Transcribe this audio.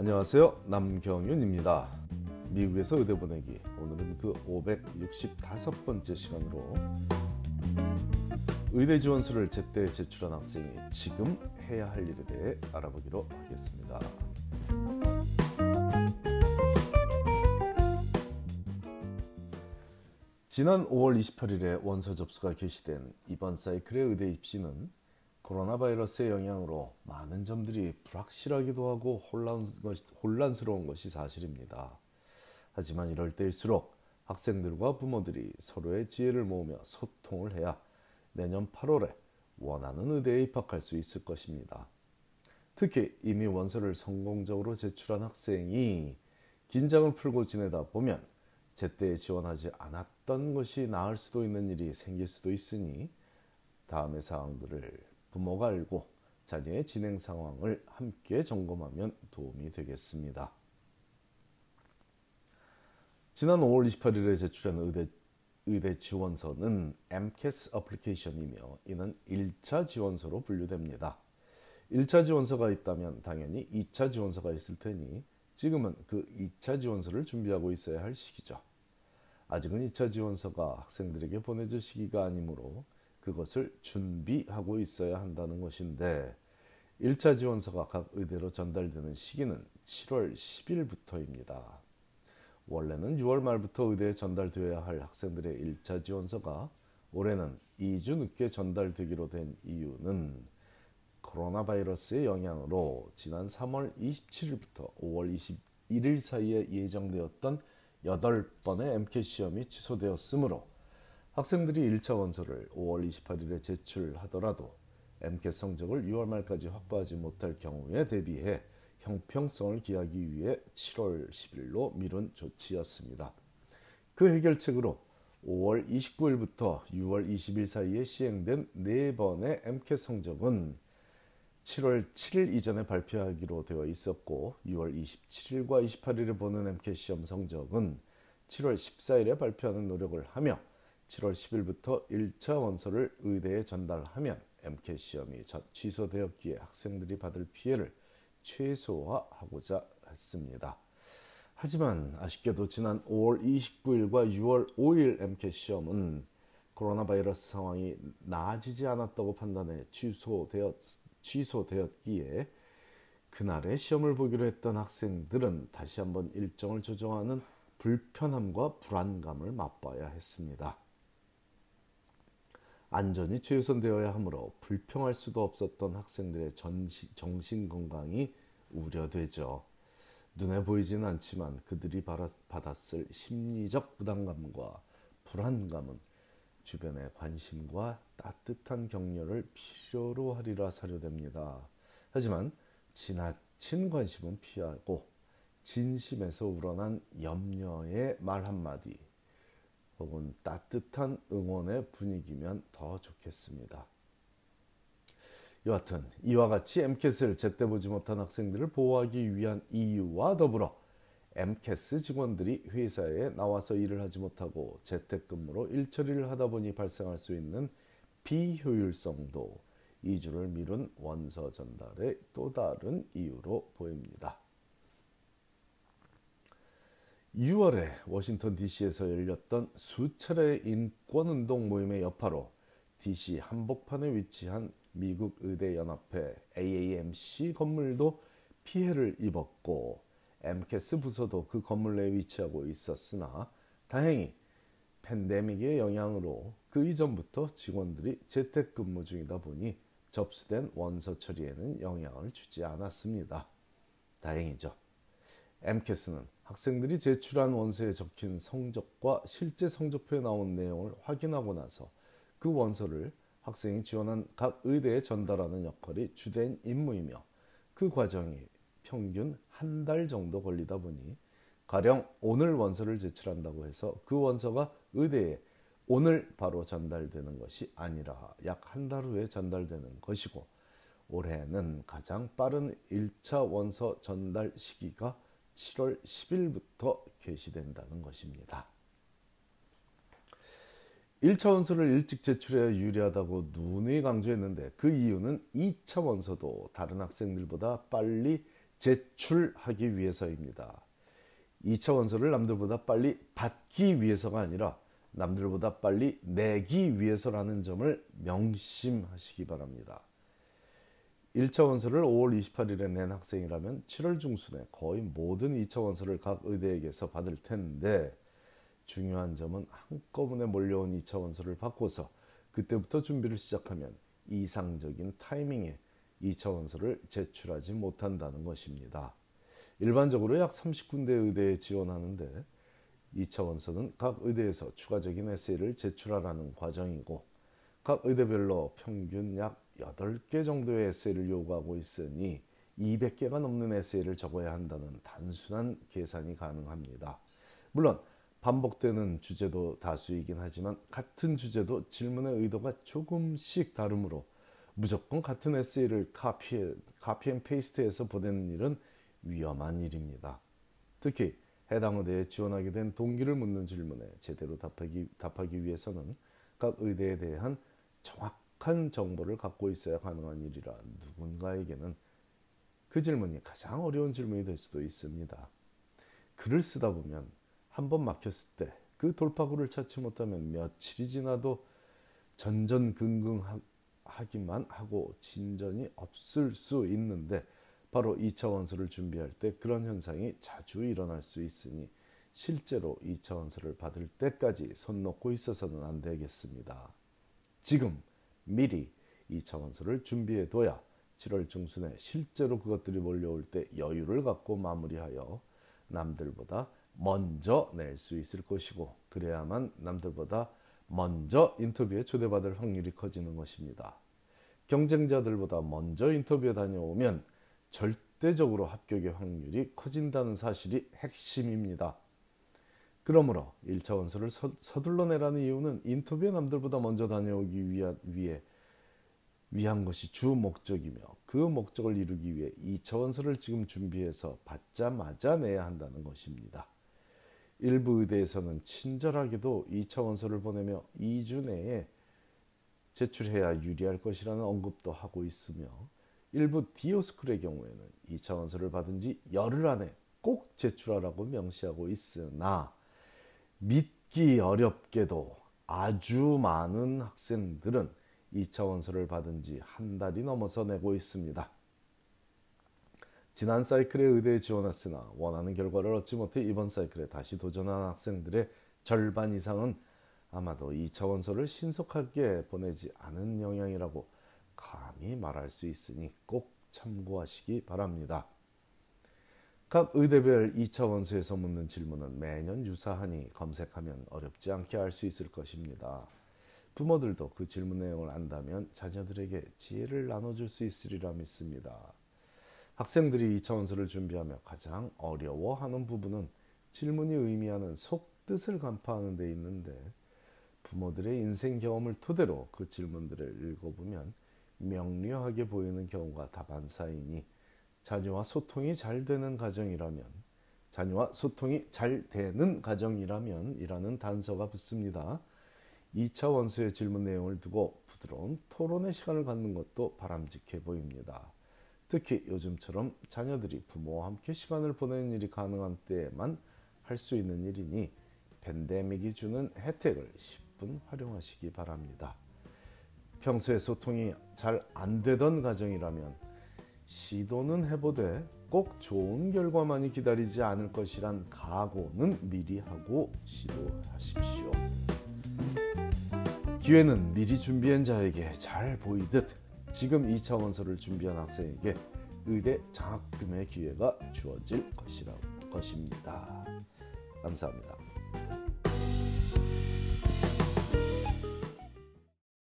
안녕하세요. 남경윤입니다. 미국에서 의대 보내기. 오늘은 그 565번째 시간으로 의대 지원서를 제때 제출한 학생이 지금 해야 할 일에 대해 알아보기로 하겠습니다. 지난 5월 28일에 원서 접수가 개시된 이번 사이클의 의대 입시는 코로나 바이러스의 영향으로 많은 점들이 불확실하기도 하고 혼란, 스러운 것이 사실입니다. 하지만 이럴 때일수록 학생들과 부모들이 서로의 지혜를 모으며 소통을 해야 내년 8월에 원하는 의대에 입학할 수 있을 것입니다. 특히 이미 원서를 성공적으로 제출한 학생이 긴장을 풀고 지내다 보면 제때 지원하지 않았던 것이 나을 수도 있는 일이 생길 수도 있으니 다음의 사항들을 부모가 알고 자녀의 진행 상황을 함께 점검하면 도움이 되겠습니다. 지난 5월 28일에 제출한 의대, 의대 지원서는 MCAS 어플리케이션이며 이는 1차 지원서로 분류됩니다. 1차 지원서가 있다면 당연히 2차 지원서가 있을 테니 지금은 그 2차 지원서를 준비하고 있어야 할 시기죠. 아직은 2차 지원서가 학생들에게 보내질 시기가 아니므로 그것을 준비하고 있어야 한다는 것인데 1차 지원서가 각 의대로 전달되는 시기는 7월 10일부터입니다. 원래는 6월 말부터 의대에 전달되어야 할 학생들의 1차 지원서가 올해는 2주 늦게 전달되기로 된 이유는 코로나 바이러스의 영향으로 지난 3월 27일부터 5월 21일 사이에 예정되었던 8번의 MCAT 시험이 취소되었으므로 학생들이 1차 원서를 5월 28일에 제출하더라도 MCAT 성적을 6월 말까지 확보하지 못할 경우에 대비해 형평성을 기하기 위해 7월 10일로 미룬 조치였습니다. 그 해결책으로 5월 29일부터 6월 20일 사이에 시행된 4번의 MCAT 성적은 7월 7일 이전에 발표하기로 되어 있었고 6월 27일과 28일에 보는 MCAT 시험 성적은 7월 14일에 발표하는 노력을 하며 7월 10일부터 1차 원서를 의대에 전달하면 MCAT 시험이 취소되었기에 학생들이 받을 피해를 최소화하고자 했습니다. 하지만 아쉽게도 지난 5월 29일과 6월 5일 MCAT 시험은 코로나 바이러스 상황이 나아지지 않았다고 판단해 취소되었, 취소되었기에 그날에 시험을 보기로 했던 학생들은 다시 한번 일정을 조정하는 불편함과 불안감을 맛봐야 했습니다. 안전이 최우선되어야 하므로 불평할 수도 없었던 학생들의 전시, 정신 건강이 우려되죠. 눈에 보이지는 않지만 그들이 받았을 심리적 부담감과 불안감은 주변의 관심과 따뜻한 격려를 필요로 하리라 사료됩니다. 하지만 지나친 관심은 피하고 진심에서 우러난 염려의 말 한마디 혹은 따뜻한 응원의 분위기면 더 좋겠습니다. 여하튼 이와 같이 MCAS를 제때 보지 못한 학생들을 보호하기 위한 이유와 더불어 MCAS 직원들이 회사에 나와서 일을 하지 못하고 재택근무로 일처리를 하다 보니 발생할 수 있는 비효율성도 2주를 미룬 원서 전달의 또 다른 이유로 보입니다. 6월에 워싱턴 DC에서 열렸던 수차례 인권운동 모임의 여파로 DC 한복판에 위치한 미국 의대 연합회 AAMC 건물도 피해를 입었고 MCAS 부서도 그 건물 내에 위치하고 있었으나 다행히 팬데믹의 영향으로 그 이전부터 직원들이 재택근무 중이다 보니 접수된 원서 처리에는 영향을 주지 않았습니다. 다행이죠. MCAS는 학생들이 제출한 원서에 적힌 성적과 실제 성적표에 나온 내용을 확인하고 나서 그 원서를 학생이 지원한 각 의대에 전달하는 역할이 주된 임무이며 그 과정이 평균 한 달 정도 걸리다 보니 가령 오늘 원서를 제출한다고 해서 그 원서가 의대에 오늘 바로 전달되는 것이 아니라 약 한 달 후에 전달되는 것이고 올해는 가장 빠른 1차 원서 전달 시기가 7월 10일부터 개시된다는 것입니다. 1차 원서를 일찍 제출해야 유리하다고 누누이 강조했는데 그 이유는 2차 원서도 다른 학생들보다 빨리 제출하기 위해서입니다. 2차 원서를 남들보다 빨리 받기 위해서가 아니라 남들보다 빨리 내기 위해서라는 점을 명심하시기 바랍니다. 1차 원서를 5월 28일에 낸 학생이라면 7월 중순에 거의 모든 2차 원서를 각 의대에게서 받을 텐데 중요한 점은 한꺼번에 몰려온 2차 원서를 받고서 그때부터 준비를 시작하면 이상적인 타이밍에 2차 원서를 제출하지 못한다는 것입니다. 일반적으로 약 30군데 의대에 지원하는데 2차 원서는 각 의대에서 추가적인 에세이를 제출하라는 과정이고 각 의대별로 평균 약 8개 정도의 에세이를 요구하고 있으니 200개가 넘는 에세이를 적어야 한다는 단순한 계산이 가능합니다. 물론 반복되는 주제도 다수이긴 하지만 같은 주제도 질문의 의도가 조금씩 다르므로 무조건 같은 에세이를 copy, copy and paste해서 보내는 일은 위험한 일입니다. 특히 해당 의대에 지원하게 된 동기를 묻는 질문에 제대로 답하기, 답하기 위해서는 각 의대에 대한 정확 한 정보를 갖고 있어야 가능한 일이라 누군가에게는 그 질문이 가장 어려운 질문이 될 수도 있습니다. 글을 쓰다 보면 한 번 막혔을 때 그 돌파구를 찾지 못하면 며칠이 지나도 전전긍긍하기만 하고 진전이 없을 수 있는데 바로 2차 원서를 준비할 때 그런 현상이 자주 일어날 수 있으니 실제로 2차 원서를 받을 때까지 손 놓고 있어서는 안 되겠습니다. 지금 미리 2차 원서를 준비해 둬야 7월 중순에 실제로 그것들이 몰려올 때 여유를 갖고 마무리하여 남들보다 먼저 낼 수 있을 것이고 그래야만 남들보다 먼저 인터뷰에 초대받을 확률이 커지는 것입니다. 경쟁자들보다 먼저 인터뷰에 다녀오면 절대적으로 합격의 확률이 커진다는 사실이 핵심입니다. 그러므로 1차 원서를 서, 둘러 내라는 이유는 인터뷰에 남들보다 먼저 다녀오기 위하, 위해 위한 것이 주 목적이며 그 목적을 이루기 위해 2차 원서를 지금 준비해서 받자마자 내야 한다는 것입니다. 일부 의대에서는 친절하게도 2차 원서를 보내며 2주 내에 제출해야 유리할 것이라는 언급도 하고 있으며 일부 디오스쿨의 경우에는 2차 원서를 받은 지 열흘 안에 꼭 제출하라고 명시하고 있으나 믿기 어렵게도 아주 많은 학생들은 2차 원서를 받은 지 한 달이 넘어서 내고 있습니다. 지난 사이클에 의대에 지원했으나 원하는 결과를 얻지 못해 이번 사이클에 다시 도전한 학생들의 절반 이상은 아마도 2차 원서를 신속하게 보내지 않은 영향이라고 감히 말할 수 있으니 꼭 참고하시기 바랍니다. 각 의대별 2차 원서에서 묻는 질문은 매년 유사하니 검색하면 어렵지 않게 알 수 있을 것입니다. 부모들도 그 질문 내용을 안다면 자녀들에게 지혜를 나눠줄 수 있으리라 믿습니다. 학생들이 2차 원서를 준비하며 가장 어려워하는 부분은 질문이 의미하는 속뜻을 간파하는 데 있는데 부모들의 인생 경험을 토대로 그 질문들을 읽어보면 명료하게 보이는 경우가 다반사이니 자녀와 소통이 잘 되는 가정이라면 자녀와 소통이 잘 되는 가정이라면 이라는 단서가 붙습니다. 2차 원서의 질문 내용을 두고 부드러운 토론의 시간을 갖는 것도 바람직해 보입니다. 특히 요즘처럼 자녀들이 부모와 함께 시간을 보내는 일이 가능한 때에만 할 수 있는 일이니 팬데믹이 주는 혜택을 10분 활용하시기 바랍니다. 평소에 소통이 잘 안 되던 가정이라면 시도는 해보되 꼭 좋은 결과만이 기다리지 않을 것이란 각오는 미리 하고 시도하십시오. 기회는 미리 준비한 자에게 잘 보이듯 지금 2차 원서를 준비한 학생에게 의대 장학금의 기회가 주어질 것이라 것입니다. 감사합니다.